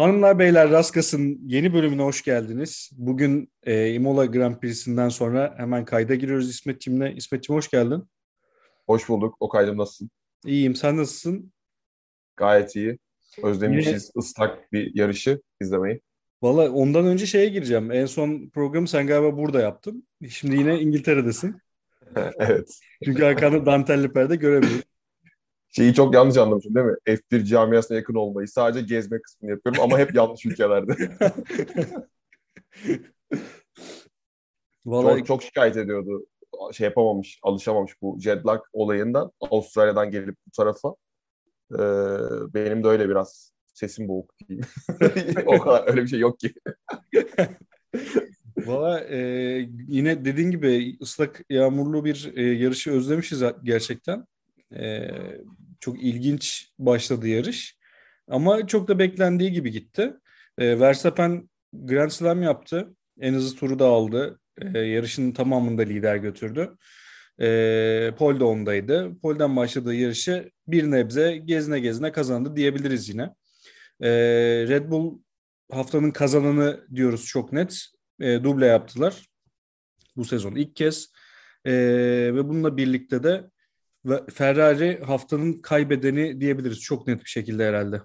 Hanımlar beyler Raskas'ın yeni bölümüne hoş geldiniz. Bugün e, Imola Grand Prix'sinden sonra hemen kayda giriyoruz İsmet'cimle. İsmet'cim hoş geldin. Hoş bulduk. O kaydım nasılsın? İyiyim. Sen nasılsın? Gayet iyi. Özlemişiz Yine... ıslak bir yarışı izlemeyi. Valla ondan önce şeye gireceğim. En son programı sen galiba burada yaptın. Şimdi yine İngiltere'desin. evet. Çünkü arkanda dantelli perde göremiyorum şeyi çok yanlış anlamışım değil mi? F1 camiasına yakın olmayı. Sadece gezme kısmını yapıyorum ama hep yanlış ülkelerde. Vallahi... Çok, çok şikayet ediyordu. Şey yapamamış, alışamamış bu jet lag olayından. Avustralya'dan gelip bu tarafa. Ee, benim de öyle biraz sesim boğuk diyeyim. o kadar öyle bir şey yok ki. Valla e, yine dediğin gibi ıslak yağmurlu bir e, yarışı özlemişiz gerçekten. E, çok ilginç başladı yarış. Ama çok da beklendiği gibi gitti. E, Verstappen Grand Slam yaptı. En hızlı turu da aldı. E, yarışın tamamında lider götürdü. E, Pol de ondaydı. Pol'den başladığı yarışı bir nebze gezine gezine kazandı diyebiliriz yine. E, Red Bull haftanın kazananı diyoruz çok net. E, duble yaptılar. Bu sezon ilk kez. E, ve bununla birlikte de Ferrari haftanın kaybedeni diyebiliriz çok net bir şekilde herhalde.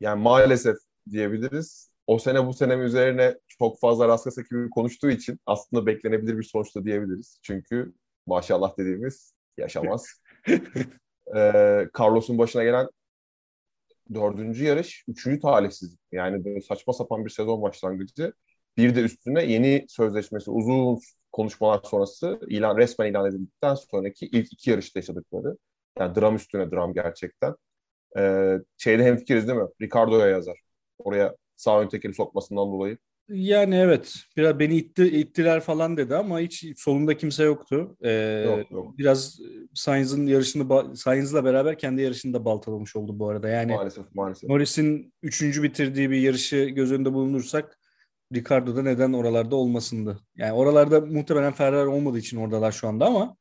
Yani maalesef diyebiliriz. O sene bu sene üzerine çok fazla Raskas ekibi konuştuğu için aslında beklenebilir bir sonuçta diyebiliriz. Çünkü maşallah dediğimiz yaşamaz. ee, Carlos'un başına gelen dördüncü yarış, üçüncü talihsizlik. Yani böyle saçma sapan bir sezon başlangıcı. Bir de üstüne yeni sözleşmesi uzun konuşmalar sonrası ilan resmen ilan edildikten sonraki ilk iki yarışta yaşadıkları. Yani dram üstüne dram gerçekten. Ee, şeyde hemfikiriz değil mi? Ricardo'ya yazar. Oraya sağ ön tekeri sokmasından dolayı. Yani evet. Biraz beni itti, ittiler falan dedi ama hiç solunda kimse yoktu. Ee, yok, yok. Biraz Sainz'ın yarışını Sainz'la beraber kendi yarışını da baltalamış oldu bu arada. Yani maalesef maalesef. Norris'in üçüncü bitirdiği bir yarışı göz önünde bulundursak Ricardo da neden oralarda olmasındı. Yani oralarda muhtemelen Ferrari olmadığı için oradalar şu anda ama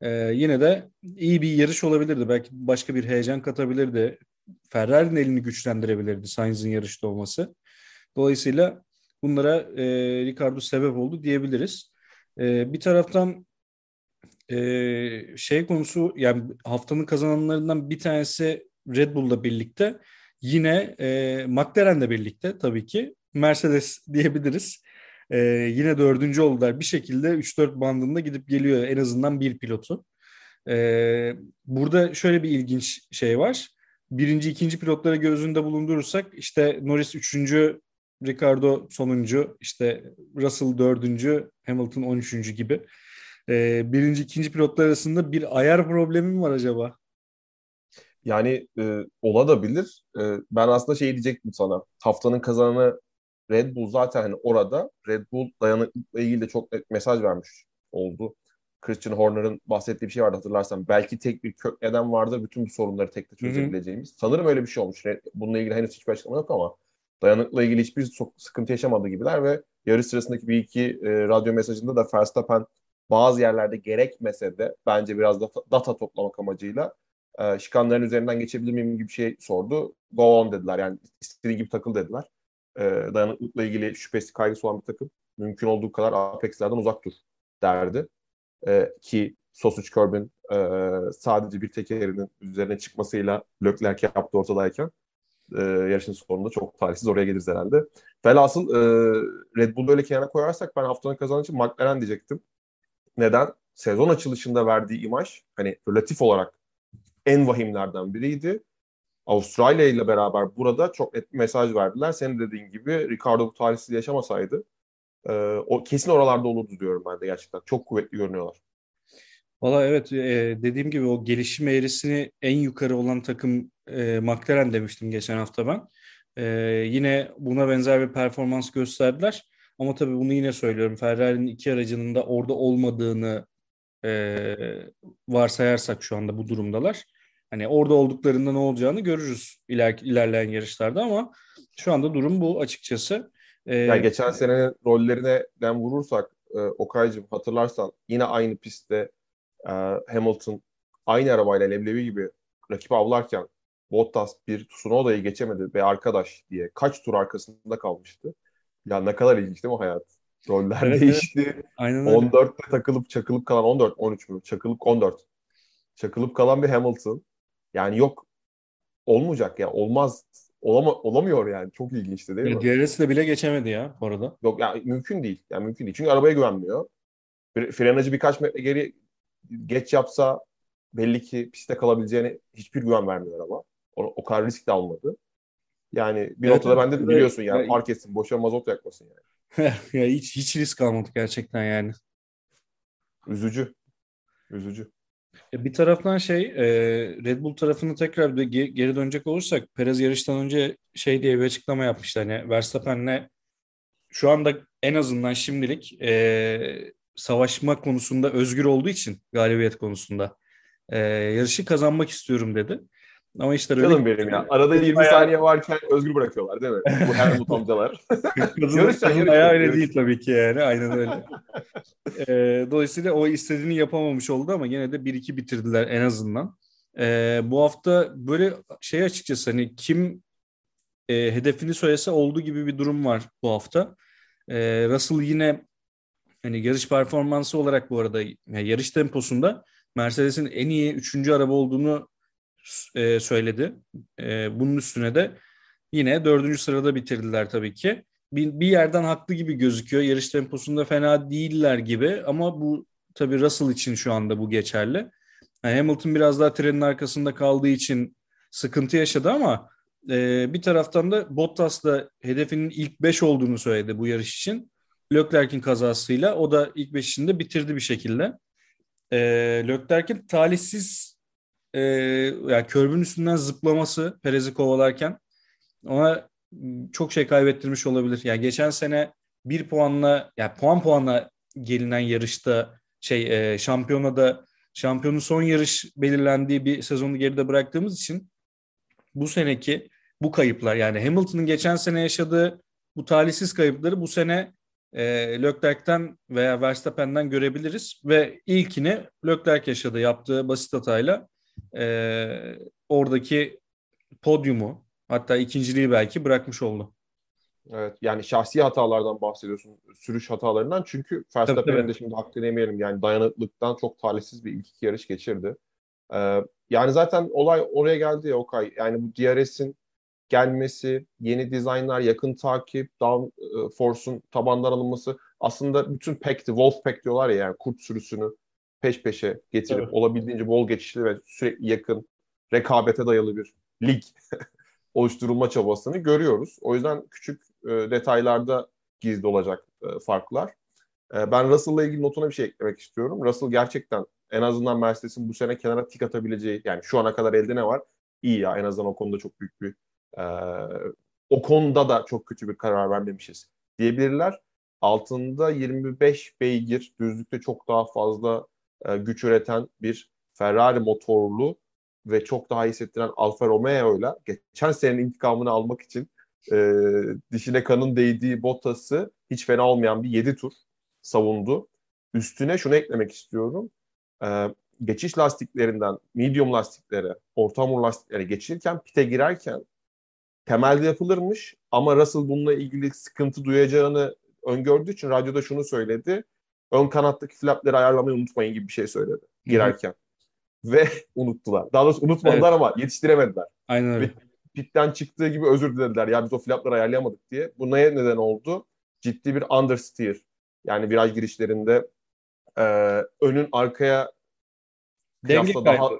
e, yine de iyi bir yarış olabilirdi. Belki başka bir heyecan katabilirdi. Ferrari'nin elini güçlendirebilirdi Sainz'in yarışta olması. Dolayısıyla bunlara e, Ricardo sebep oldu diyebiliriz. E, bir taraftan e, şey konusu yani haftanın kazananlarından bir tanesi Red Bull'la birlikte yine e, McLaren'le birlikte tabii ki Mercedes diyebiliriz. Ee, yine dördüncü oldular. Bir şekilde 3-4 bandında gidip geliyor en azından bir pilotu. Ee, burada şöyle bir ilginç şey var. Birinci, ikinci pilotları gözünde bulundurursak işte Norris üçüncü, Ricardo sonuncu, işte Russell dördüncü, Hamilton on üçüncü gibi. Ee, birinci, ikinci pilotlar arasında bir ayar problemi mi var acaba? Yani e, olabilir. E, ben aslında şey diyecektim sana. Haftanın kazananı Red Bull zaten hani orada Red Bull dayanıklılıkla ilgili de çok net mesaj vermiş oldu. Christian Horner'ın bahsettiği bir şey vardı hatırlarsan. Belki tek bir kök neden vardır bütün bu sorunları tek de çözebileceğimiz. Hı hı. Sanırım öyle bir şey olmuş. Bununla ilgili henüz hiçbir açıklama yok ama dayanıkla ilgili hiçbir sıkıntı yaşamadığı gibiler ve yarış sırasındaki bir iki e, radyo mesajında da Verstappen bazı yerlerde gerekmese de bence biraz da data toplamak amacıyla e, şikanların üzerinden geçebilir miyim gibi bir şey sordu. Go on dediler yani istediği gibi takıl dediler e, dayanıklıkla ilgili şüphesi kaygısı olan bir takım mümkün olduğu kadar Apex'lerden uzak dur derdi. E, ki Sausage Curb'in e, sadece bir tekerinin üzerine çıkmasıyla Leclerc yaptı ortadayken e, yarışın sonunda çok talihsiz oraya geliriz herhalde. Velhasıl e, Red Bull'u öyle kenara koyarsak ben haftanın kazanıcı McLaren diyecektim. Neden? Sezon açılışında verdiği imaj hani relatif olarak en vahimlerden biriydi. Avustralya ile beraber burada çok net bir mesaj verdiler. Senin dediğin gibi Ricardo bu talihsiz yaşamasaydı e, o kesin oralarda olurdu diyorum ben de gerçekten. Çok kuvvetli görünüyorlar. Valla evet e, dediğim gibi o gelişim eğrisini en yukarı olan takım e, McLaren demiştim geçen hafta ben. E, yine buna benzer bir performans gösterdiler. Ama tabii bunu yine söylüyorum. Ferrari'nin iki aracının da orada olmadığını e, varsayarsak şu anda bu durumdalar. Hani orada olduklarında ne olacağını görürüz iler, ilerleyen yarışlarda ama şu anda durum bu açıkçası. Ee, yani geçen senenin rollerine den vurursak e, Okay'cığım hatırlarsan yine aynı pistte e, Hamilton aynı arabayla leblebi gibi rakip avlarken Bottas bir Tsunoda'yı geçemedi ve arkadaş diye kaç tur arkasında kalmıştı. Ya ne kadar ilginç değil mi hayat? Roller evet, değişti. Aynen 14'te takılıp çakılıp kalan 14 13 mü? Çakılıp 14. Çakılıp kalan bir Hamilton. Yani yok olmayacak ya. Olmaz. Olama, olamıyor yani. Çok ilginçti değil mi? DRS'i de bile geçemedi ya bu arada. Yok yani mümkün değil. Yani mümkün değil. Çünkü arabaya güvenmiyor. Frenacı birkaç metre geri geç yapsa belli ki pistte kalabileceğine hiçbir güven vermiyor araba. O, o kadar risk de almadı. Yani bir evet, noktada bende de biliyorsun yani ya, park etsin, boşa mazot yakmasın yani. ya hiç hiç risk almadı gerçekten yani. Üzücü. Üzücü. Bir taraftan şey e, Red Bull tarafını tekrar bir geri dönecek olursak Perez yarıştan önce şey diye bir açıklama yapmıştı. Hani Verstappen'le şu anda en azından şimdilik e, savaşma konusunda özgür olduğu için galibiyet konusunda e, yarışı kazanmak istiyorum dedi. Ama işte öyle... Canım benim ya. Arada 20 ayağı... saniye varken özgür bırakıyorlar değil mi? Bu Helmut amcalar. yarışcan yarış. Ayağı öyle değil tabii ki yani. Aynen öyle. ee, dolayısıyla o istediğini yapamamış oldu ama yine de 1-2 bitirdiler en azından. Ee, bu hafta böyle şey açıkçası hani kim e, hedefini söylese olduğu gibi bir durum var bu hafta. Ee, Russell yine hani yarış performansı olarak bu arada yani yarış temposunda Mercedes'in en iyi üçüncü araba olduğunu e, söyledi. E, bunun üstüne de yine dördüncü sırada bitirdiler tabii ki. Bir, bir yerden haklı gibi gözüküyor. Yarış temposunda fena değiller gibi ama bu tabii Russell için şu anda bu geçerli. Yani Hamilton biraz daha trenin arkasında kaldığı için sıkıntı yaşadı ama e, bir taraftan da Bottas da hedefinin ilk 5 olduğunu söyledi bu yarış için. Leclerc'in kazasıyla o da ilk 5'inde bitirdi bir şekilde. E, Leclerc'in talihsiz e, yani körbün üstünden zıplaması Perez'i kovalarken ona çok şey kaybettirmiş olabilir. Yani geçen sene bir puanla yani puan puanla gelinen yarışta şey e, şampiyonada şampiyonun son yarış belirlendiği bir sezonu geride bıraktığımız için bu seneki bu kayıplar yani Hamilton'ın geçen sene yaşadığı bu talihsiz kayıpları bu sene e, Leclerc'ten veya Verstappen'den görebiliriz ve ilkini Leclerc yaşadı yaptığı basit hatayla e, oradaki podyumu hatta ikinciliği belki bırakmış oldu. Evet yani şahsi hatalardan bahsediyorsun. Sürüş hatalarından çünkü Verstappen'in de şimdi hakkını yemeyelim. Yani dayanıklıktan çok talihsiz bir ilk iki yarış geçirdi. Ee, yani zaten olay oraya geldi ya Okay. Yani bu DRS'in gelmesi, yeni dizaynlar, yakın takip, downforce'un tabandan alınması aslında bütün pack'ti, wolf pack diyorlar ya yani kurt sürüsünü peş peşe getirip evet. olabildiğince bol geçişli ve sürekli yakın rekabete dayalı bir lig oluşturulma çabasını görüyoruz. O yüzden küçük e, detaylarda gizli olacak e, farklar. E, ben Russell'la ilgili notuna bir şey eklemek istiyorum. Russell gerçekten en azından Mercedes'in bu sene kenara tik atabileceği yani şu ana kadar elde ne var? İyi ya en azından o konuda çok büyük bir e, o konuda da çok kötü bir karar vermemişiz diyebilirler. Altında 25 beygir, düzlükte çok daha fazla e, güç üreten bir Ferrari motorlu ve çok daha hissettiren Alfa Romeo'yla geçen senenin intikamını almak için e, dişine kanın değdiği Bottas'ı hiç fena olmayan bir 7 tur savundu. Üstüne şunu eklemek istiyorum. E, geçiş lastiklerinden medium lastiklere, orta hamur lastiklere geçirken pite girerken temelde yapılırmış ama Russell bununla ilgili sıkıntı duyacağını öngördüğü için radyoda şunu söyledi ön kanattaki flapleri ayarlamayı unutmayın gibi bir şey söyledi girerken. Hı-hı. Ve unuttular. Daha doğrusu unutmadılar evet. ama yetiştiremediler. Aynen öyle. Pitten çıktığı gibi özür dilediler. Ya biz o flapları ayarlayamadık diye. Bu neye neden oldu? Ciddi bir understeer. Yani viraj girişlerinde e, önün arkaya denge kaybı. daha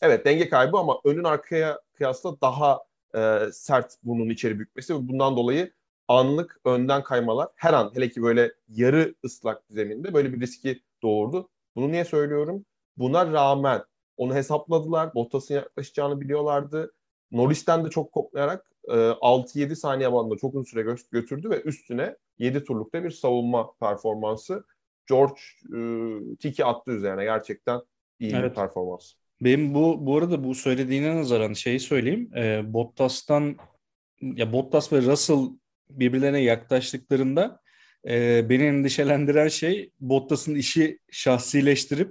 evet denge kaybı ama önün arkaya kıyasla daha e, sert burnun içeri bükmesi bundan dolayı anlık önden kaymalar her an hele ki böyle yarı ıslak zeminde böyle bir riski doğurdu. Bunu niye söylüyorum? Buna rağmen onu hesapladılar. Bottas'ın yaklaşacağını biliyorlardı. Norris'ten de çok koplayarak e, 6-7 saniye bandında çok uzun süre götürdü ve üstüne 7 turlukta bir savunma performansı George e, tiki attı üzerine. Gerçekten iyi evet. bir performans. Benim bu bu arada bu söylediğine nazaran şeyi söyleyeyim. E, Bottas'tan ya Bottas ve Russell birbirlerine yaklaştıklarında e, beni endişelendiren şey Bottas'ın işi şahsileştirip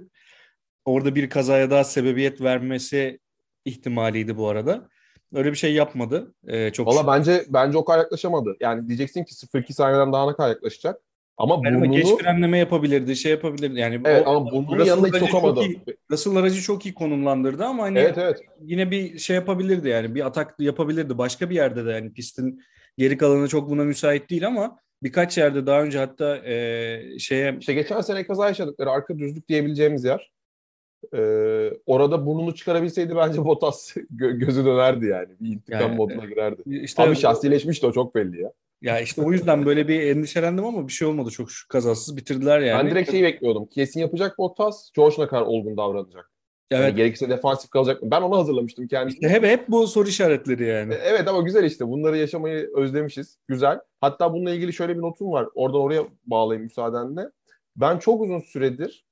orada bir kazaya daha sebebiyet vermesi ihtimaliydi bu arada. Öyle bir şey yapmadı. Ee, çok Valla bence bence o kadar yaklaşamadı. Yani diyeceksin ki 0-2 saniyeden daha ne kadar yaklaşacak. Ama yani burnunu... geç frenleme yapabilirdi, şey yapabilirdi. Yani evet o, ama burnunu yanına hiç sokamadı. Çok iyi, Russell aracı çok iyi konumlandırdı ama hani evet, evet. yine bir şey yapabilirdi yani bir atak yapabilirdi. Başka bir yerde de yani pistin geri kalanı çok buna müsait değil ama birkaç yerde daha önce hatta e, şeye... İşte geçen sene kaza yaşadıkları arka düzlük diyebileceğimiz yer. Ee, orada burnunu çıkarabilseydi bence Bottas gö- gözü dönerdi yani. Bir intikam yani, moduna girerdi. Işte, Abi şahsileşmişti o çok belli ya. Ya işte o yüzden böyle bir endişelendim ama bir şey olmadı. Çok kazasız bitirdiler yani. Ben direkt şeyi bekliyordum. Kesin yapacak Bottas. George ne kadar olgun davranacak. Evet. Yani gerekirse defansif kalacak mı? Ben onu hazırlamıştım kendisine. İşte hep, hep bu soru işaretleri yani. E, evet ama güzel işte. Bunları yaşamayı özlemişiz. Güzel. Hatta bununla ilgili şöyle bir notum var. Oradan oraya bağlayayım müsaadenle. Ben çok uzun süredir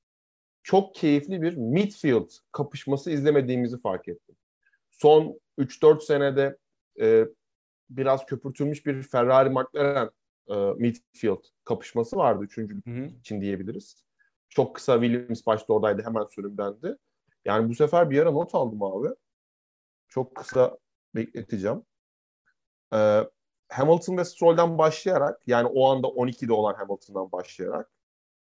çok keyifli bir midfield kapışması izlemediğimizi fark ettim. Son 3-4 senede e, biraz köpürtülmüş bir Ferrari McLaren e, midfield kapışması vardı üçüncülük hı hı. için diyebiliriz. Çok kısa Williams başta oradaydı hemen sürümdendi. Yani bu sefer bir ara not aldım abi. Çok kısa bekleteceğim. Ee, Hamilton ve Stroll'den başlayarak yani o anda 12'de olan Hamilton'dan başlayarak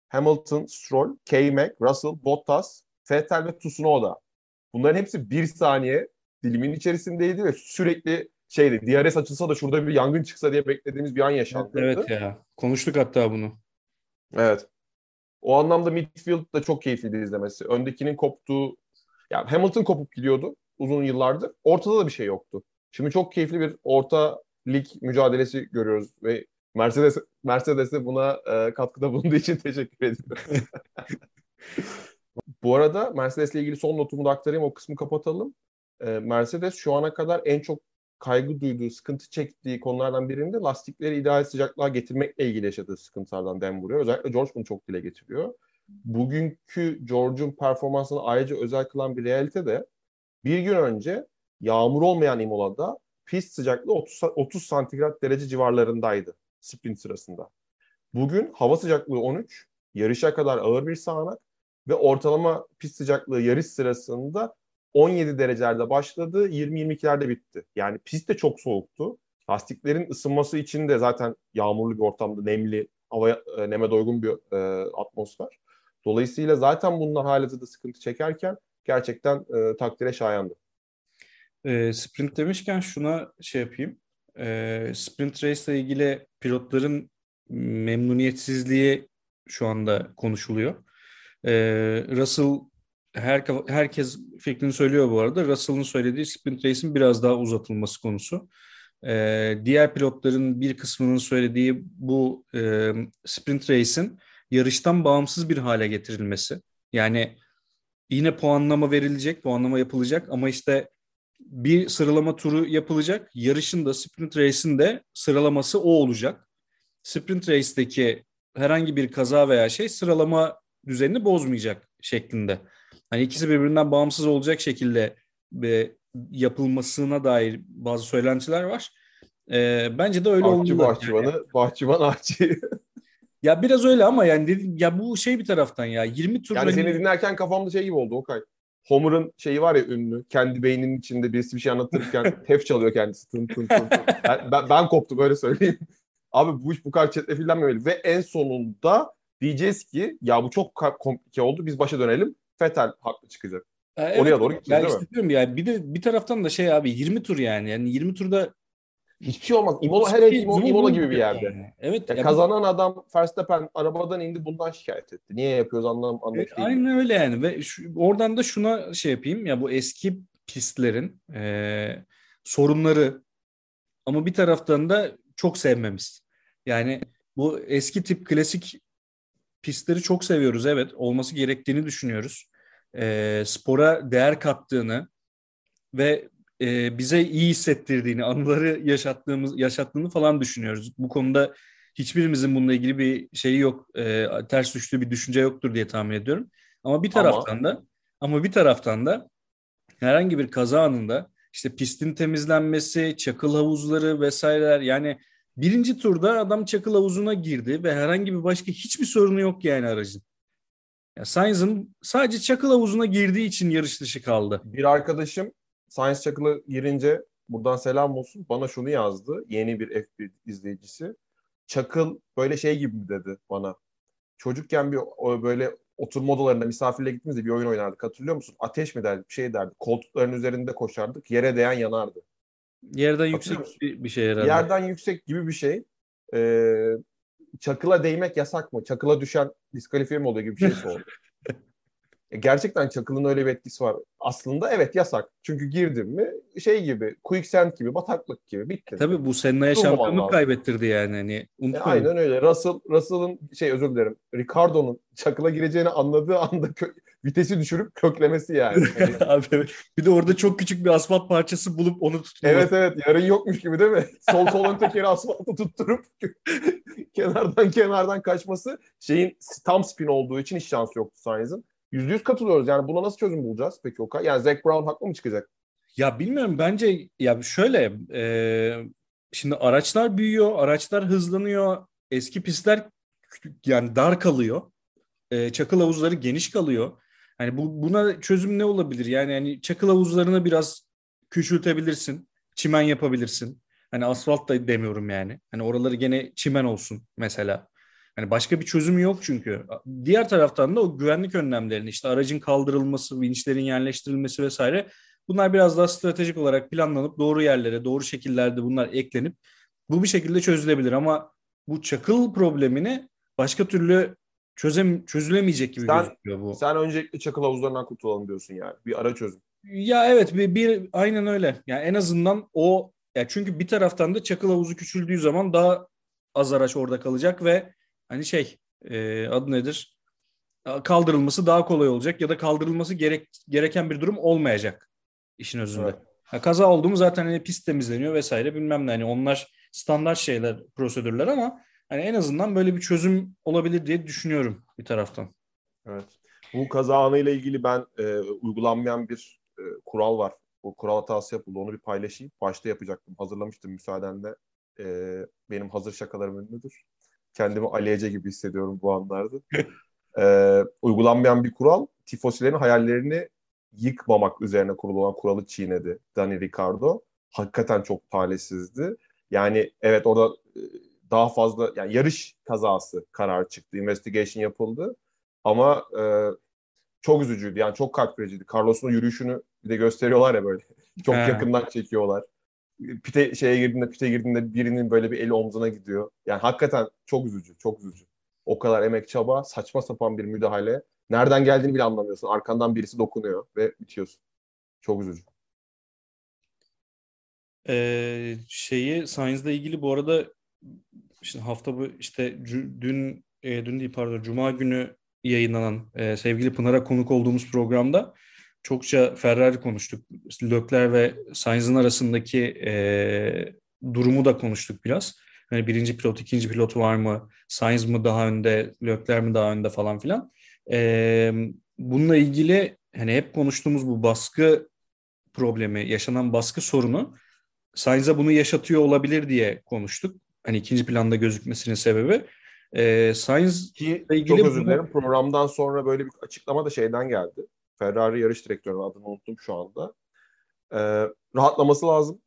Hamilton, Stroll, K-Mac, Russell, Bottas, Vettel ve Tsunoda. Bunların hepsi bir saniye dilimin içerisindeydi ve sürekli şeydi DRS açılsa da şurada bir yangın çıksa diye beklediğimiz bir an yaşandı. Evet, ya. Konuştuk hatta bunu. Evet. O anlamda midfield da çok keyifliydi izlemesi. Öndekinin koptuğu yani Hamilton kopup gidiyordu uzun yıllardır. Ortada da bir şey yoktu. Şimdi çok keyifli bir orta lig mücadelesi görüyoruz ve Mercedes Mercedes'e buna e, katkıda bulunduğu için teşekkür ediyorum. Bu arada Mercedes'le ilgili son notumu da aktarayım. O kısmı kapatalım. E, Mercedes şu ana kadar en çok kaygı duyduğu, sıkıntı çektiği konulardan birinde lastikleri ideal sıcaklığa getirmekle ilgili yaşadığı sıkıntılardan dem vuruyor. Özellikle George bunu çok dile getiriyor. Bugünkü George'un performansını ayrıca özel kılan bir realite de bir gün önce yağmur olmayan Imola'da pist sıcaklığı 30, 30 santigrat derece civarlarındaydı sprint sırasında. Bugün hava sıcaklığı 13, yarışa kadar ağır bir sağanak ve ortalama pist sıcaklığı yarış sırasında 17 derecelerde başladı, 20-22'lerde bitti. Yani pist de çok soğuktu. Lastiklerin ısınması için de zaten yağmurlu bir ortamda, nemli, hava e, neme doygun bir e, atmosfer. Dolayısıyla zaten bunlar de sıkıntı çekerken gerçekten e, takdire şayandı. E, sprint demişken şuna şey yapayım e, sprint race ile ilgili pilotların memnuniyetsizliği şu anda konuşuluyor. E, Russell her, herkes fikrini söylüyor bu arada. Russell'ın söylediği sprint race'in biraz daha uzatılması konusu. E, diğer pilotların bir kısmının söylediği bu e, sprint race'in yarıştan bağımsız bir hale getirilmesi. Yani yine puanlama verilecek, puanlama yapılacak ama işte bir sıralama turu yapılacak. Yarışın da sprint race'in de sıralaması o olacak. Sprint race'deki herhangi bir kaza veya şey sıralama düzenini bozmayacak şeklinde. Hani ikisi birbirinden bağımsız olacak şekilde e, yapılmasına dair bazı söylentiler var. E, bence de öyle olmalı. Bahçıvanı, yani. bahçıvan ağaççı. ya biraz öyle ama yani dedim, ya bu şey bir taraftan ya 20 tur. Yani hani... seni dinlerken kafamda şey gibi oldu Okay. Homer'ın şeyi var ya ünlü. Kendi beyninin içinde birisi bir şey anlatırken tef çalıyor kendisi. Tın tın tın. tın. Ben, ben, ben koptum öyle söyleyeyim. Abi bu iş bu kadar çetrefillenmemeli. Ve en sonunda diyeceğiz ki ya bu çok komplike oldu. Biz başa dönelim. Fetel haklı çıkacak. Ee, evet, Oraya doğru gideceğiz değil işte mi? Yani bir de bir taraftan da şey abi 20 tur yani. Yani 20 turda Hiçbir şey olmaz. Imola her şey, Imola, Imola gibi bir yerde. Yani. Evet. Ya ya kazanan bu... adam Verstappen arabadan indi bundan şikayet etti. Niye yapıyoruz anlam anlamış evet, Aynen öyle yani ve şu, oradan da şuna şey yapayım ya bu eski pistlerin e, sorunları ama bir taraftan da çok sevmemiz. Yani bu eski tip klasik pistleri çok seviyoruz evet olması gerektiğini düşünüyoruz. E, spora değer kattığını ve e, bize iyi hissettirdiğini, anıları yaşattığımız yaşattığını falan düşünüyoruz. Bu konuda hiçbirimizin bununla ilgili bir şeyi yok. E, ters düştüğü bir düşünce yoktur diye tahmin ediyorum. Ama bir taraftan ama... da ama bir taraftan da herhangi bir kaza anında işte pistin temizlenmesi, çakıl havuzları vesaireler yani birinci turda adam çakıl havuzuna girdi ve herhangi bir başka hiçbir sorunu yok yani aracın. Ya Sainz'ın sadece çakıl havuzuna girdiği için yarış dışı kaldı. Bir arkadaşım Sainz çakıla girince buradan selam olsun bana şunu yazdı. Yeni bir F1 izleyicisi. Çakıl böyle şey gibi mi dedi bana. Çocukken bir böyle oturma odalarında misafirle gittiğimizde bir oyun oynardık. Hatırlıyor musun? Ateş mi derdik? Şey derdik. Koltukların üzerinde koşardık. Yere değen yanardı. Yerden yüksek bir, bir şey herhalde. Yerden yüksek gibi bir şey. Ee, çakıla değmek yasak mı? Çakıla düşen diskalifiye mi oluyor gibi bir şey sordu. E, gerçekten çakılın öyle bir etkisi var. Aslında evet yasak. Çünkü girdim mi şey gibi, quicksand gibi, bataklık gibi bitti. Tabii bu Senna'ya şampiyonluk kaybettirdi yani. Hani, e, aynen öyle. Russell, Russell'ın şey özür dilerim. Ricardo'nun çakıla gireceğini anladığı anda kö- vitesi düşürüp köklemesi yani. Abi, bir de orada çok küçük bir asfalt parçası bulup onu tutmuş. Evet evet yarın yokmuş gibi değil mi? Sol kolun tekeri asfaltı tutturup kenardan kenardan kaçması şeyin tam spin olduğu için hiç şansı yoktu Sainz'ın. Yüzde yüz katılıyoruz. Yani buna nasıl çözüm bulacağız peki Okay? Yani Zac Brown haklı mı çıkacak? Ya bilmiyorum bence ya şöyle e, şimdi araçlar büyüyor, araçlar hızlanıyor, eski pistler yani dar kalıyor. E, çakıl havuzları geniş kalıyor. Hani bu buna çözüm ne olabilir? Yani hani çakıl havuzlarını biraz küçültebilirsin. Çimen yapabilirsin. Hani asfalt da demiyorum yani. Hani oraları gene çimen olsun mesela. Hani başka bir çözümü yok çünkü. Diğer taraftan da o güvenlik önlemlerini işte aracın kaldırılması, vinçlerin yerleştirilmesi vesaire bunlar biraz daha stratejik olarak planlanıp doğru yerlere, doğru şekillerde bunlar eklenip bu bir şekilde çözülebilir ama bu çakıl problemini başka türlü çözem çözülemeyecek gibi sen, gözüküyor bu. Sen öncelikle çakıl havuzlarından kurtulalım diyorsun yani. Bir ara çözüm. Ya evet bir, bir aynen öyle. Yani en azından o ya çünkü bir taraftan da çakıl havuzu küçüldüğü zaman daha az araç orada kalacak ve hani şey e, adı nedir? Kaldırılması daha kolay olacak ya da kaldırılması gerek gereken bir durum olmayacak işin özünde. Evet. Ya kaza oldu mu zaten hani pist temizleniyor vesaire bilmem ne hani onlar standart şeyler, prosedürler ama hani en azından böyle bir çözüm olabilir diye düşünüyorum bir taraftan. Evet. Bu kaza anıyla ilgili ben e, uygulanmayan bir e, kural var. O kural hatası yapıldı. Onu bir paylaşayım. Başta yapacaktım. Hazırlamıştım müsaadenle. E, benim hazır şakalarım önündedir kendimi Ali Ece gibi hissediyorum bu anlarda. ee, uygulanmayan bir kural tifosilerin hayallerini yıkmamak üzerine kurulu olan kuralı çiğnedi Dani Ricardo. Hakikaten çok talihsizdi. Yani evet orada e, daha fazla yani yarış kazası karar çıktı. Investigation yapıldı. Ama e, çok üzücüydü. Yani çok kalp vericiydi. Carlos'un yürüyüşünü bir de gösteriyorlar ya böyle. Çok He. yakından çekiyorlar pite şeye girdiğinde pite girdiğinde birinin böyle bir eli omzuna gidiyor. Yani hakikaten çok üzücü, çok üzücü. O kadar emek çaba, saçma sapan bir müdahale. Nereden geldiğini bile anlamıyorsun. Arkandan birisi dokunuyor ve bitiyorsun. Çok üzücü. Ee, şeyi Sainz'la ilgili bu arada işte hafta bu işte dün e, dün değil pardon cuma günü yayınlanan e, sevgili Pınar'a konuk olduğumuz programda çokça Ferrari konuştuk. Lökler ve Sainz'ın arasındaki e, durumu da konuştuk biraz. Yani birinci pilot, ikinci pilot var mı? Sainz mı daha önde, Lökler mi daha önde falan filan. E, bununla ilgili hani hep konuştuğumuz bu baskı problemi, yaşanan baskı sorunu Sainz'a bunu yaşatıyor olabilir diye konuştuk. Hani ikinci planda gözükmesinin sebebi. E, Sainz Ki, ilgili çok özür dilerim. Bunu... Programdan sonra böyle bir açıklama da şeyden geldi. Ferrari yarış direktörü adını unuttum şu anda. Ee, rahatlaması lazım.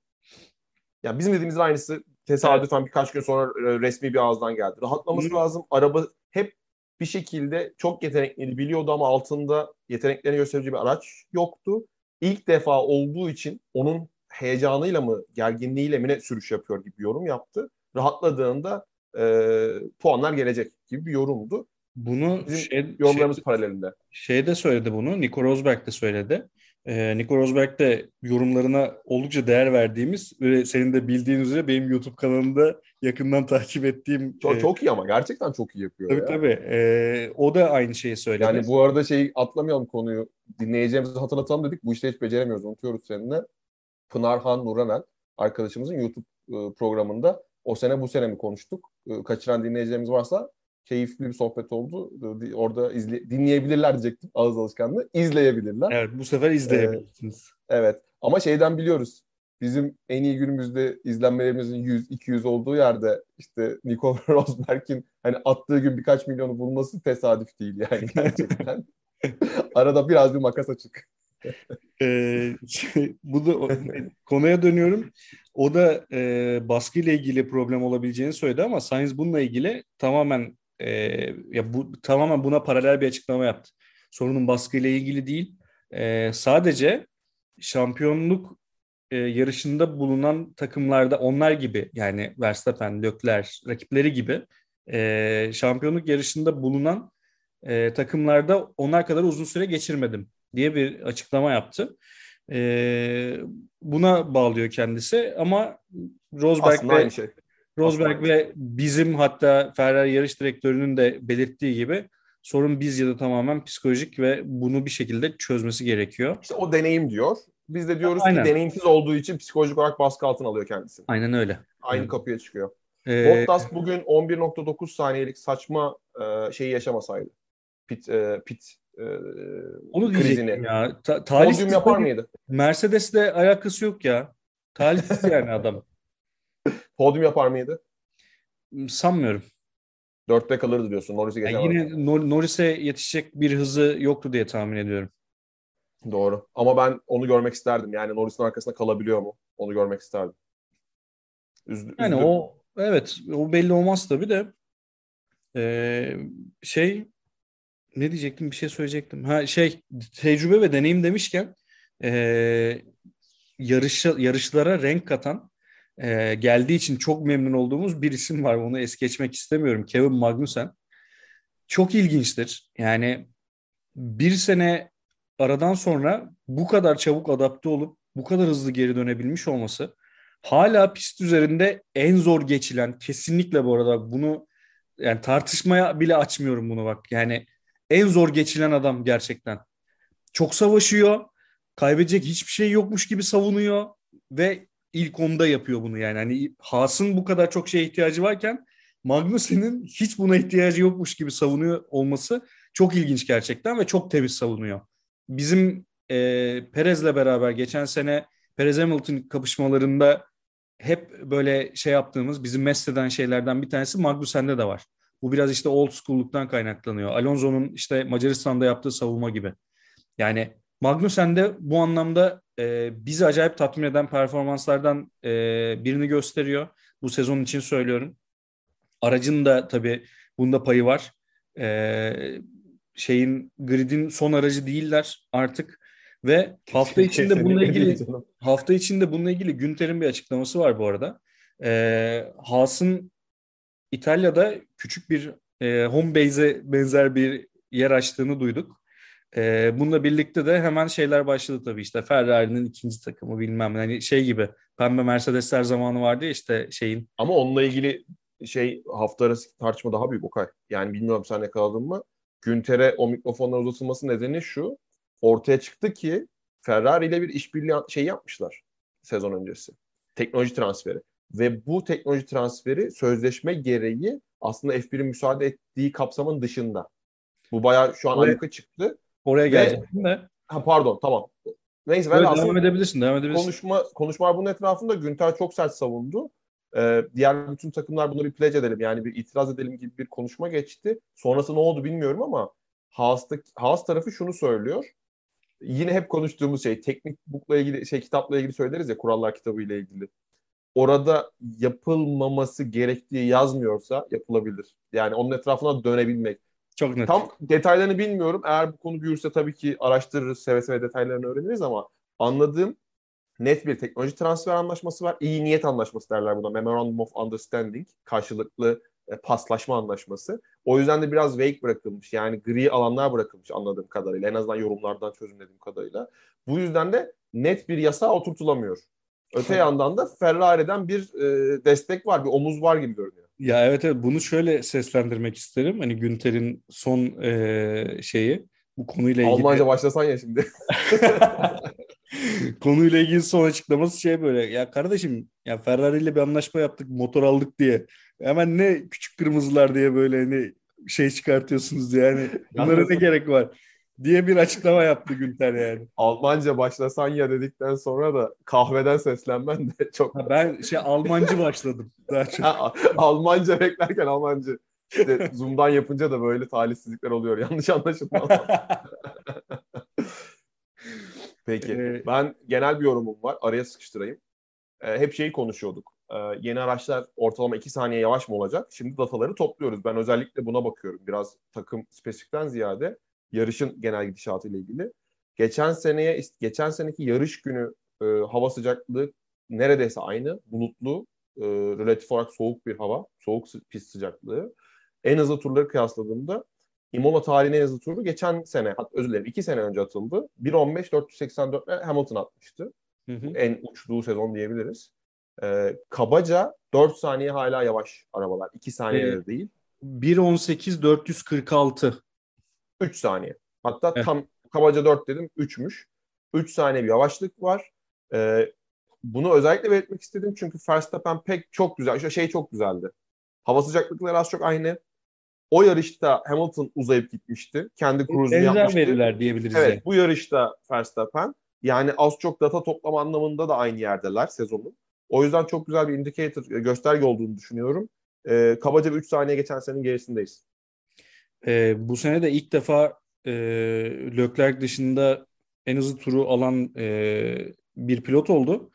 Yani bizim dediğimizin aynısı tesadüfen evet. birkaç gün sonra e, resmi bir ağızdan geldi. Rahatlaması Hı. lazım. Araba hep bir şekilde çok yetenekliydi biliyordu ama altında yeteneklerini gösterici bir araç yoktu. İlk defa olduğu için onun heyecanıyla mı gerginliğiyle mi ne sürüş yapıyor gibi yorum yaptı. Rahatladığında e, puanlar gelecek gibi bir yorumdu. Bunu Bizim şey, yorumlarımız şey, paralelinde. Şey de söyledi bunu. Nico Rosberg de söyledi. Ee, Nico Rosberg de yorumlarına oldukça değer verdiğimiz ve senin de bildiğin üzere benim YouTube kanalımda yakından takip ettiğim. Çok, e, çok iyi ama gerçekten çok iyi yapıyor tabii, ya. Tabii e, o da aynı şeyi söyledi. Yani bu arada şeyi atlamayalım konuyu. Dinleyeceğimizi hatırlatalım dedik. Bu işte hiç beceremiyoruz. Unutuyoruz seninle. Pınar Han Nuranel arkadaşımızın YouTube programında o sene bu sene mi konuştuk? e, kaçıran dinleyicilerimiz varsa keyifli bir sohbet oldu. Orada izle, dinleyebilirler diyecektim ağız alışkanlığı. İzleyebilirler. Evet bu sefer izleyebilirsiniz. Ee, evet ama şeyden biliyoruz. Bizim en iyi günümüzde izlenmelerimizin 100-200 olduğu yerde işte Nico Rosberg'in hani attığı gün birkaç milyonu bulması tesadüf değil yani gerçekten. Arada biraz bir makas açık. Şey, bu da konuya dönüyorum. O da e, baskı ile ilgili problem olabileceğini söyledi ama Sainz bununla ilgili tamamen e, ya bu tamamen buna paralel bir açıklama yaptı. Sorunun baskı ile ilgili değil. E, sadece şampiyonluk e, yarışında bulunan takımlarda onlar gibi yani Verstappen, Leclerc rakipleri gibi e, şampiyonluk yarışında bulunan e, takımlarda onlar kadar uzun süre geçirmedim diye bir açıklama yaptı. E, buna bağlıyor kendisi ama Rosberg Aslında ve aynı şey. Rosberg Aslında ve bizim hatta Ferrari yarış direktörünün de belirttiği gibi sorun biz ya da tamamen psikolojik ve bunu bir şekilde çözmesi gerekiyor. İşte o deneyim diyor. Biz de diyoruz Aynen. ki deneyimsiz olduğu için psikolojik olarak baskı altına alıyor kendisi. Aynen öyle. Aynı evet. kapıya çıkıyor. Ee... Bottas bugün 11.9 saniyelik saçma e, şeyi yaşamasaydı. Pit e, pit e, Onu krizini. ya. Ta- Podyum yapar mıydı? Mercedes'le alakası yok ya. Talihsiz yani adam. Podyum yapar mıydı? Sanmıyorum. Dörtte kalırdı diyorsun. Norris'i geçemez. Yani yine Nor- Norris'e yetişecek bir hızı yoktu diye tahmin ediyorum. Doğru. Ama ben onu görmek isterdim. Yani Norris'in arkasında kalabiliyor mu? Onu görmek isterdim. Üzdü, yani üzdü. o evet o belli olmaz tabii de ee, şey ne diyecektim bir şey söyleyecektim. Ha şey tecrübe ve deneyim demişken ee, yarış yarışlara renk katan e, geldiği için çok memnun olduğumuz bir isim var. Onu es geçmek istemiyorum. Kevin Magnussen. Çok ilginçtir. Yani bir sene aradan sonra bu kadar çabuk adapte olup bu kadar hızlı geri dönebilmiş olması hala pist üzerinde en zor geçilen kesinlikle bu arada bunu yani tartışmaya bile açmıyorum bunu bak. Yani en zor geçilen adam gerçekten. Çok savaşıyor. Kaybedecek hiçbir şey yokmuş gibi savunuyor ve ilk onda yapıyor bunu yani. Hani Haas'ın bu kadar çok şeye ihtiyacı varken Magnussen'in hiç buna ihtiyacı yokmuş gibi savunuyor olması çok ilginç gerçekten ve çok temiz savunuyor. Bizim e, Perez'le beraber geçen sene Perez Hamilton kapışmalarında hep böyle şey yaptığımız bizim mesleden şeylerden bir tanesi Magnussen'de de var. Bu biraz işte old school'luktan kaynaklanıyor. Alonso'nun işte Macaristan'da yaptığı savunma gibi. Yani Magnussen de bu anlamda e, bizi acayip tatmin eden performanslardan e, birini gösteriyor. Bu sezon için söylüyorum. Aracın da tabii bunda payı var. E, şeyin gridin son aracı değiller artık ve hafta içinde bununla ilgili hafta içinde bununla ilgili Günter'in bir açıklaması var bu arada. E, Haas'ın İtalya'da küçük bir e, home base'e benzer bir yer açtığını duyduk. E, bununla birlikte de hemen şeyler başladı tabii işte Ferrari'nin ikinci takımı bilmem hani şey gibi pembe Mercedesler zamanı vardı ya işte şeyin. Ama onunla ilgili şey hafta arası tartışma daha büyük Okay. Yani bilmiyorum sen ne kaldın mı? Günter'e o mikrofonlar uzatılması nedeni şu. Ortaya çıktı ki Ferrari ile bir işbirliği şey yapmışlar sezon öncesi. Teknoloji transferi. Ve bu teknoloji transferi sözleşme gereği aslında F1'in müsaade ettiği kapsamın dışında. Bu bayağı şu an ayyuka çıktı. Oraya gelecektim de. Ha, pardon tamam. Neyse ben aslında devam edebilirsin, devam edebilirsin. Konuşma, konuşmalar bunun etrafında Günter çok sert savundu. Ee, diğer bütün takımlar buna bir pledge edelim yani bir itiraz edelim gibi bir konuşma geçti. Sonrası ne oldu bilmiyorum ama Haas'ta, Haas tarafı şunu söylüyor. Yine hep konuştuğumuz şey teknik book'la ilgili şey kitapla ilgili söyleriz ya kurallar kitabı ile ilgili. Orada yapılmaması gerektiği yazmıyorsa yapılabilir. Yani onun etrafına dönebilmek. Çok net. Tam detaylarını bilmiyorum. Eğer bu konu büyürse tabii ki araştırırız, seve seve detaylarını öğreniriz ama anladığım net bir teknoloji transfer anlaşması var. İyi niyet anlaşması derler buna. Memorandum of Understanding. Karşılıklı e, paslaşma anlaşması. O yüzden de biraz vague bırakılmış. Yani gri alanlar bırakılmış anladığım kadarıyla. En azından yorumlardan çözümlediğim kadarıyla. Bu yüzden de net bir yasa oturtulamıyor. Öte yandan da Ferrari'den bir e, destek var, bir omuz var gibi görünüyor. Ya evet evet bunu şöyle seslendirmek isterim. Hani Günter'in son e, şeyi bu konuyla ilgili. Almanca başlasan ya şimdi. konuyla ilgili son açıklaması şey böyle. Ya kardeşim ya Ferrari ile bir anlaşma yaptık motor aldık diye. Hemen ne küçük kırmızılar diye böyle hani şey çıkartıyorsunuz yani. Bunlara ne gerek var? Diye bir açıklama yaptı Günter yani. Almanca başlasan ya dedikten sonra da kahveden seslenmen de çok... Ha, ben şey Almancı başladım daha çok. Almanca beklerken Almancı. İşte Zoom'dan yapınca da böyle talihsizlikler oluyor. Yanlış anlaşılma. Peki. Ee, ben genel bir yorumum var. Araya sıkıştırayım. Ee, hep şeyi konuşuyorduk. Ee, yeni araçlar ortalama 2 saniye yavaş mı olacak? Şimdi dataları topluyoruz. Ben özellikle buna bakıyorum. Biraz takım spesifikten ziyade yarışın genel gidişatı ile ilgili. Geçen seneye geçen seneki yarış günü e, hava sıcaklığı neredeyse aynı. Bulutlu, e, relatif olarak soğuk bir hava, soğuk pist sıcaklığı. En hızlı turları kıyasladığımda Imola tarihinin en hızlı turu geçen sene, özür dilerim 2 sene önce atıldı. 1.15.484 ile Hamilton atmıştı. Hı hı. En uçtuğu sezon diyebiliriz. Ee, kabaca 4 saniye hala yavaş arabalar. 2 saniye ee, değil. 1.18.446. 3 saniye. Hatta evet. tam kabaca 4 dedim 3'müş. 3 saniye bir yavaşlık var. Ee, bunu özellikle belirtmek istedim çünkü Verstappen pek çok güzel. Şey çok güzeldi. Hava sıcaklıkları az çok aynı. O yarışta Hamilton uzayıp gitmişti. Kendi cruise'unu yapmıştı. veriler diyebiliriz. Evet yani. bu yarışta Verstappen. Yani az çok data toplama anlamında da aynı yerdeler sezonun. O yüzden çok güzel bir indicator, gösterge olduğunu düşünüyorum. Ee, kabaca bir 3 saniye geçen senenin gerisindeyiz. Ee, bu sene de ilk defa e, Leclerc dışında en hızlı turu alan e, bir pilot oldu.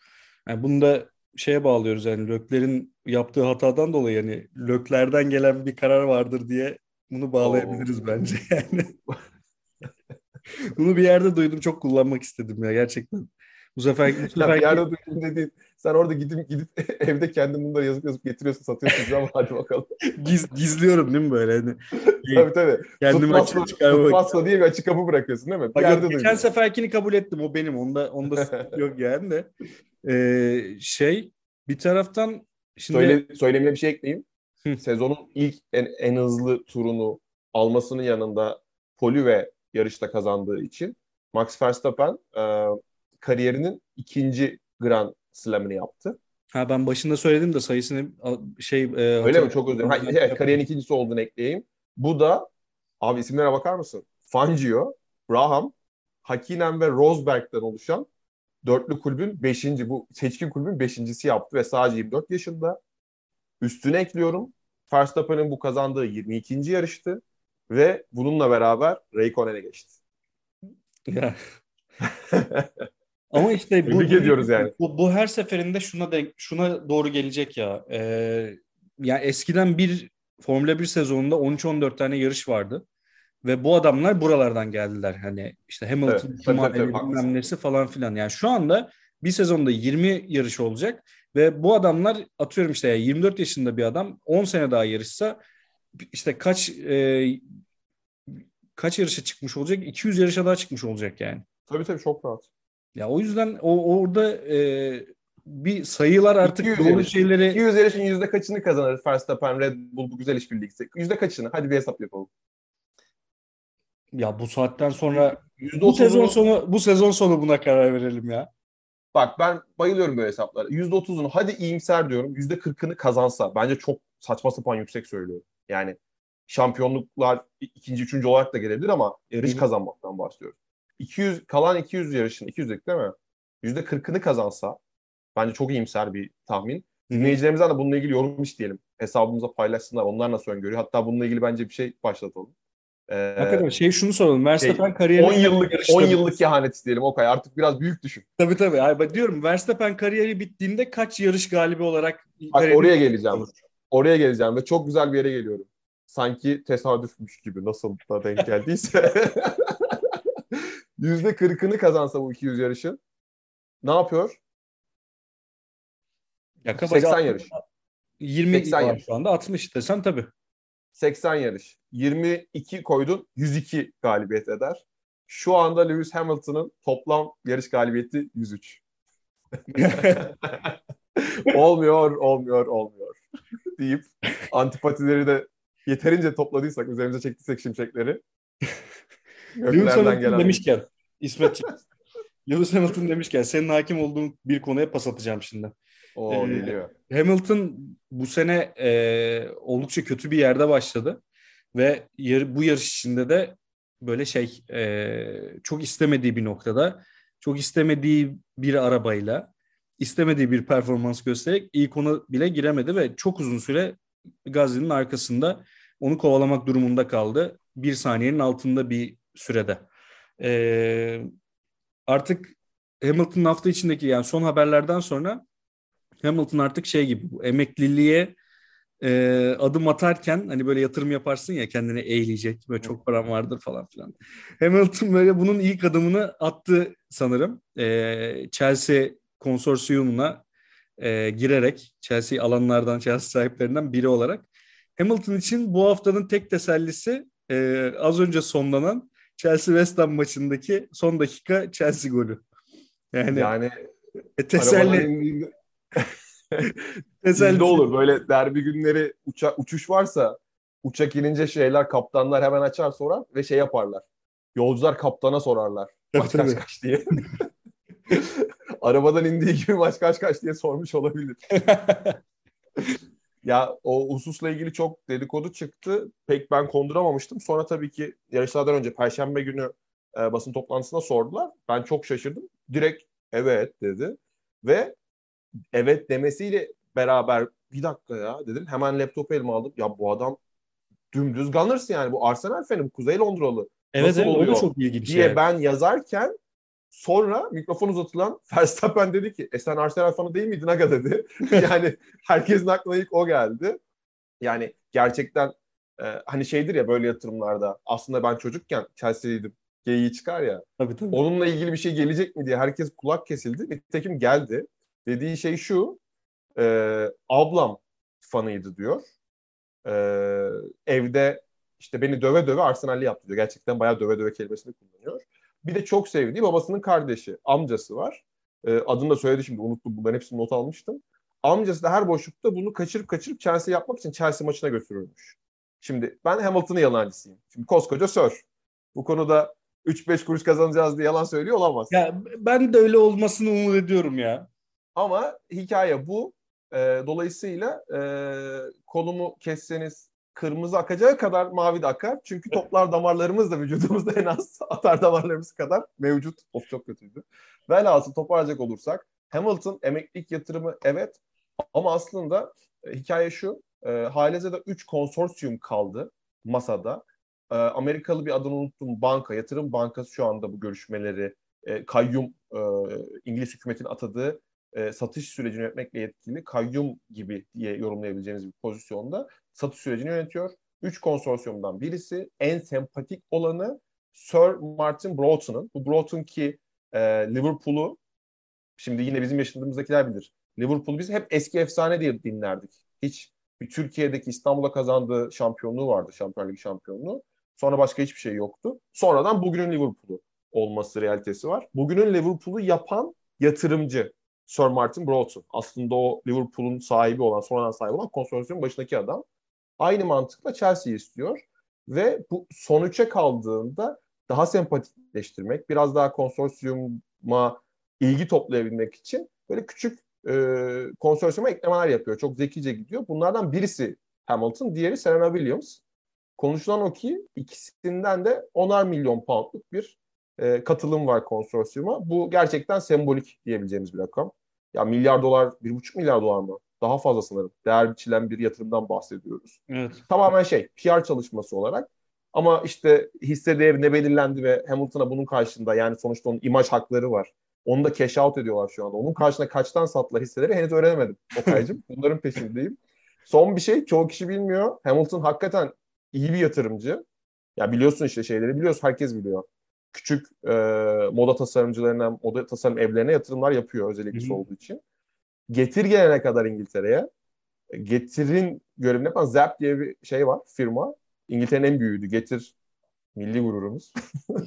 Yani bunu da şeye bağlıyoruz yani Lökler'in yaptığı hatadan dolayı yani Lökler'den gelen bir karar vardır diye bunu bağlayabiliriz Oo. bence yani. bunu bir yerde duydum çok kullanmak istedim ya gerçekten. Bu sefer, bu sefer... bir yerde duydum dediğin sen orada gidip gidip evde kendin bunları yazıp yazıp getiriyorsun satıyorsun ama hadi bakalım. Giz, gizliyorum değil mi böyle? Hani, tabii tabii. Kendimi açık çıkarmak. Tutmazsa diye bir açık kapı bırakıyorsun değil mi? Bir yerde geçen seferkini kabul ettim o benim. Onda, onda yok yani de. Ee, şey bir taraftan şimdi... Söyle, söylemine bir şey ekleyeyim. Sezonun ilk en, en hızlı turunu almasının yanında poli ve yarışta kazandığı için Max Verstappen e, kariyerinin ikinci Grand Slam'ını yaptı. Ha ben başında söyledim de sayısını şey... E, Öyle mi? Çok özür dilerim. Evet, kariyerin ikincisi olduğunu ekleyeyim. Bu da abi isimlere bakar mısın? Fangio, Braham, Hakinen ve Rosberg'den oluşan dörtlü kulübün beşinci, bu seçkin kulübün beşincisi yaptı ve sadece 24 yaşında. Üstüne ekliyorum. Verstappen'in bu kazandığı 22. yarıştı ve bununla beraber Raikkonen'e geçti. Ya. Ama işte bu, ediyoruz yani. Bu, bu her seferinde şuna de, şuna doğru gelecek ya. Ee, yani eskiden bir Formula 1 sezonunda 13-14 tane yarış vardı. Ve bu adamlar buralardan geldiler. Hani işte Hamilton, evet, Schumacher, bilmem nesi falan filan. Yani şu anda bir sezonda 20 yarış olacak ve bu adamlar atıyorum işte 24 yaşında bir adam 10 sene daha yarışsa işte kaç e, kaç yarışa çıkmış olacak? 200 yarışa daha çıkmış olacak yani. Tabii tabii çok rahat. Ya o yüzden o orada e, bir sayılar artık 200 doğru yarış. şeyleri... 200 yarışın yüzde kaçını kazanır Verstappen, Red Bull bu güzel işbirliği? Yüzde kaçını? Hadi bir hesap yapalım. Ya bu saatten sonra bu sezon sonu bu sezon sonu buna karar verelim ya. Bak ben bayılıyorum böyle hesaplara. %30'unu hadi iyimser diyorum. %40'ını kazansa bence çok saçma sapan yüksek söylüyorum. Yani şampiyonluklar ikinci, üçüncü olarak da gelebilir ama yarış kazanmaktan bahsediyoruz. 200 kalan 200 yarışın 200'lük değil mi? %40'ını kazansa bence çok iyimser bir tahmin. Dinleyicilerimizden de bununla ilgili yorum isteyelim. Hesabımıza paylaşsınlar. Onlar nasıl öngörüyor? Hatta bununla ilgili bence bir şey başlatalım. Ee, Hakikaten şey şunu soralım. Verstappen şey, kariyeri 10 yıllık 10 yıllık kehanet isteyelim Okay. Artık biraz büyük düşün. Tabii tabii. Abi, diyorum Verstappen kariyeri bittiğinde kaç yarış galibi olarak Bak oraya geleceğim. Olur. Oraya geleceğim ve çok güzel bir yere geliyorum. Sanki tesadüfmüş gibi nasıl da denk geldiyse. Yüzde kırkını kazansa bu 200 yarışın ne yapıyor? Ya 80 yarış. 20 80 yarış. şu anda 60 desen tabii. 80 yarış. 22 koydun 102 galibiyet eder. Şu anda Lewis Hamilton'ın toplam yarış galibiyeti 103. olmuyor, olmuyor, olmuyor deyip antipatileri de yeterince topladıysak, üzerimize çektiysek şimşekleri Lewis Hamilton demişken İsmet Lewis Hamilton demişken senin hakim olduğun bir konuya pas atacağım şimdi. O ee, geliyor. Hamilton bu sene e, oldukça kötü bir yerde başladı ve yar, bu yarış içinde de böyle şey e, çok istemediği bir noktada çok istemediği bir arabayla istemediği bir performans göstererek ilk ona bile giremedi ve çok uzun süre Gazli'nin arkasında onu kovalamak durumunda kaldı. Bir saniyenin altında bir sürede. Ee, artık Hamilton'ın hafta içindeki yani son haberlerden sonra Hamilton artık şey gibi bu emekliliğe e, adım atarken hani böyle yatırım yaparsın ya kendini eğleyecek böyle çok param vardır falan filan. Hamilton böyle bunun ilk adımını attı sanırım. E, Chelsea konsorsiyumuna e, girerek Chelsea alanlardan Chelsea sahiplerinden biri olarak Hamilton için bu haftanın tek tesellisi e, az önce sonlanan Chelsea West Ham maçındaki son dakika Chelsea golü. Yani, yani e, teselli teselli olur böyle derbi günleri uça, uçuş varsa uçak inince şeyler kaptanlar hemen açar sorar ve şey yaparlar. Yolcular kaptana sorarlar. Maç kaç kaç diye. Arabadan indiği gibi maç kaç kaç diye sormuş olabilir. ya o hususla ilgili çok dedikodu çıktı. Pek ben konduramamıştım. Sonra tabii ki yarışlardan önce Perşembe günü e, basın toplantısında sordular. Ben çok şaşırdım. Direkt evet dedi. Ve evet demesiyle beraber bir dakika ya dedim. Hemen laptopu elime aldım. Ya bu adam dümdüz Gunners yani. Bu Arsenal feni. Bu Kuzey Londralı. Evet, Nasıl evet oluyor? o da çok ilginç. Diye şey. ben yazarken Sonra mikrofon uzatılan Verstappen dedi ki e sen Arsenal fanı değil miydin aga dedi. yani herkesin aklına ilk o geldi. Yani gerçekten e, hani şeydir ya böyle yatırımlarda aslında ben çocukken Chelsea'liydim geyiği çıkar ya. Tabii, tabii. Onunla ilgili bir şey gelecek mi diye herkes kulak kesildi. Nitekim geldi. Dediği şey şu e, ablam fanıydı diyor. E, evde işte beni döve döve Arsenal'li yaptı diyor. Gerçekten bayağı döve döve kelimesini kullanıyor. Bir de çok sevdiği babasının kardeşi, amcası var. E, adını da söyledi şimdi unuttum. Bunların hepsini not almıştım. Amcası da her boşlukta bunu kaçırıp kaçırıp Chelsea yapmak için Chelsea maçına götürülmüş. Şimdi ben Hamilton'ın yalancısıyım. Şimdi koskoca Sir. Bu konuda 3-5 kuruş kazanacağız diye yalan söylüyor olamaz. Ya ben de öyle olmasını umut ediyorum ya. Ama hikaye bu. E, dolayısıyla e, kolumu kesseniz kırmızı akacağı kadar mavi de akar. Çünkü toplar damarlarımız da vücudumuzda en az atar damarlarımız kadar mevcut. Of çok kötüydü. Velhasıl toparlayacak olursak Hamilton emeklilik yatırımı evet ama aslında e, hikaye şu. E, Haleze'de 3 konsorsiyum kaldı masada. E, Amerikalı bir adını unuttum banka, yatırım bankası şu anda bu görüşmeleri e, kayyum e, İngiliz hükümetin atadığı e, satış sürecini yönetmekle yetkili kayyum gibi diye yorumlayabileceğiniz bir pozisyonda satış sürecini yönetiyor. Üç konsorsiyumdan birisi en sempatik olanı Sir Martin Broughton'ın. Bu Broughton ki e, Liverpool'u şimdi yine bizim yaşadığımızdakiler bilir. Liverpool'u biz hep eski efsane diye dinlerdik. Hiç bir Türkiye'deki İstanbul'a kazandığı şampiyonluğu vardı. Şampiyonlar Ligi şampiyonluğu. Sonra başka hiçbir şey yoktu. Sonradan bugünün Liverpool'u olması realitesi var. Bugünün Liverpool'u yapan yatırımcı Sir Martin Broughton. Aslında o Liverpool'un sahibi olan, sonradan sahibi olan konsorsiyonun başındaki adam. Aynı mantıkla Chelsea istiyor. Ve bu son üçe kaldığında daha sempatikleştirmek, biraz daha konsorsiyuma ilgi toplayabilmek için böyle küçük e, konsorsiyuma eklemeler yapıyor. Çok zekice gidiyor. Bunlardan birisi Hamilton, diğeri Serena Williams. Konuşulan o ki ikisinden de onar milyon poundluk bir e, katılım var konsorsiyuma. Bu gerçekten sembolik diyebileceğimiz bir rakam. Ya milyar dolar, bir buçuk milyar dolar mı? Daha fazla sanırım. Değer biçilen bir yatırımdan bahsediyoruz. Evet. Tamamen şey, PR çalışması olarak. Ama işte hisse değeri ne belirlendi ve Hamilton'a bunun karşında yani sonuçta onun imaj hakları var. Onu da cash out ediyorlar şu anda. Onun karşına kaçtan sattılar hisseleri henüz öğrenemedim Okay'cım. Bunların peşindeyim. Son bir şey çoğu kişi bilmiyor. Hamilton hakikaten iyi bir yatırımcı. Ya biliyorsun işte şeyleri biliyoruz. Herkes biliyor küçük e, moda tasarımcılarına, moda tasarım evlerine yatırımlar yapıyor özellikle olduğu için. Getir gelene kadar İngiltere'ye. Getir'in görevini yapan Zap diye bir şey var, firma. İngiltere'nin en büyüğüydü. Getir milli gururumuz.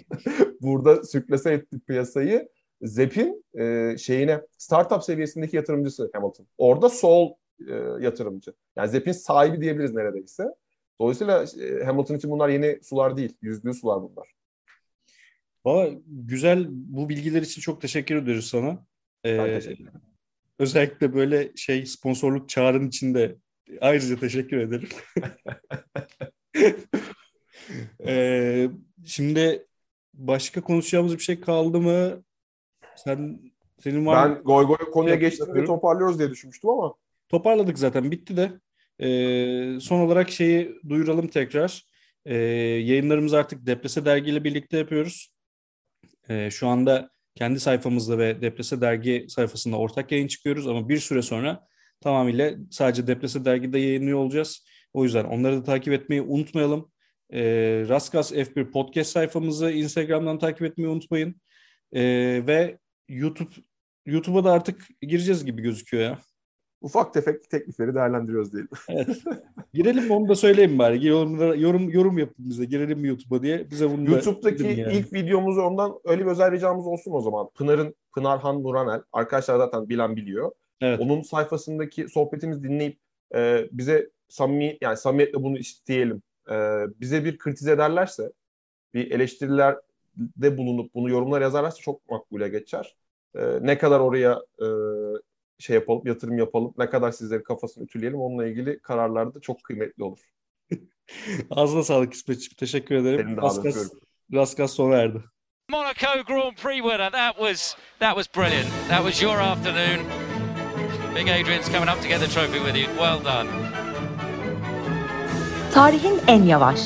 Burada sürklese etti piyasayı. Zep'in e, şeyine startup seviyesindeki yatırımcısı Hamilton. Orada sol e, yatırımcı. Yani Zep'in sahibi diyebiliriz neredeyse. Dolayısıyla e, Hamilton için bunlar yeni sular değil. Yüzlü sular bunlar. Valla güzel bu bilgiler için çok teşekkür ediyoruz sana. Ee, teşekkür özellikle böyle şey sponsorluk çağrının içinde ayrıca teşekkür ederim. ee, şimdi başka konuşacağımız bir şey kaldı mı? Sen senin var Ben goy goy konuya geçtiğimde toparlıyoruz diye düşünmüştüm ama. Toparladık zaten bitti de. Ee, son olarak şeyi duyuralım tekrar. Ee, yayınlarımızı artık Deprese Dergi ile birlikte yapıyoruz. Ee, şu anda kendi sayfamızda ve Deprese Dergi sayfasında ortak yayın çıkıyoruz ama bir süre sonra tamamıyla sadece Deprese Dergi'de yayınlıyor olacağız. O yüzden onları da takip etmeyi unutmayalım. E, Raskas F1 podcast sayfamızı Instagram'dan takip etmeyi unutmayın. E, ve YouTube YouTube'a da artık gireceğiz gibi gözüküyor ya. Ufak tefek teklifleri değerlendiriyoruz diyelim. Evet. Girelim mi onu da söyleyeyim bari. Yorum, yorum, yorum yapın bize. Girelim mi YouTube'a diye. Bize bunu YouTube'daki yani. ilk videomuz ondan öyle bir özel ricamız olsun o zaman. Pınar'ın Pınarhan Nuranel. Arkadaşlar zaten bilen biliyor. Evet. Onun sayfasındaki sohbetimizi dinleyip e, bize samimi yani samimiyetle bunu isteyelim. E, bize bir kritize ederlerse bir eleştirilerde bulunup bunu yorumlar yazarlarsa çok makbule geçer. E, ne kadar oraya e, şey yapalım, yatırım yapalım, ne kadar sizlerin kafasını ütüleyelim onunla ilgili kararlar da çok kıymetli olur. Ağzına sağlık İsmet'ciğim. Teşekkür ederim. Senin de Raskas, Raskas sona erdi. Monaco Grand Prix winner. That was that was brilliant. That was your afternoon. Big Adrian's coming up to get the trophy with you. Well done. Tarihin en yavaş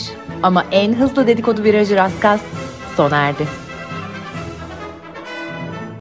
ama en hızlı dedikodu virajı Raskas sona erdi.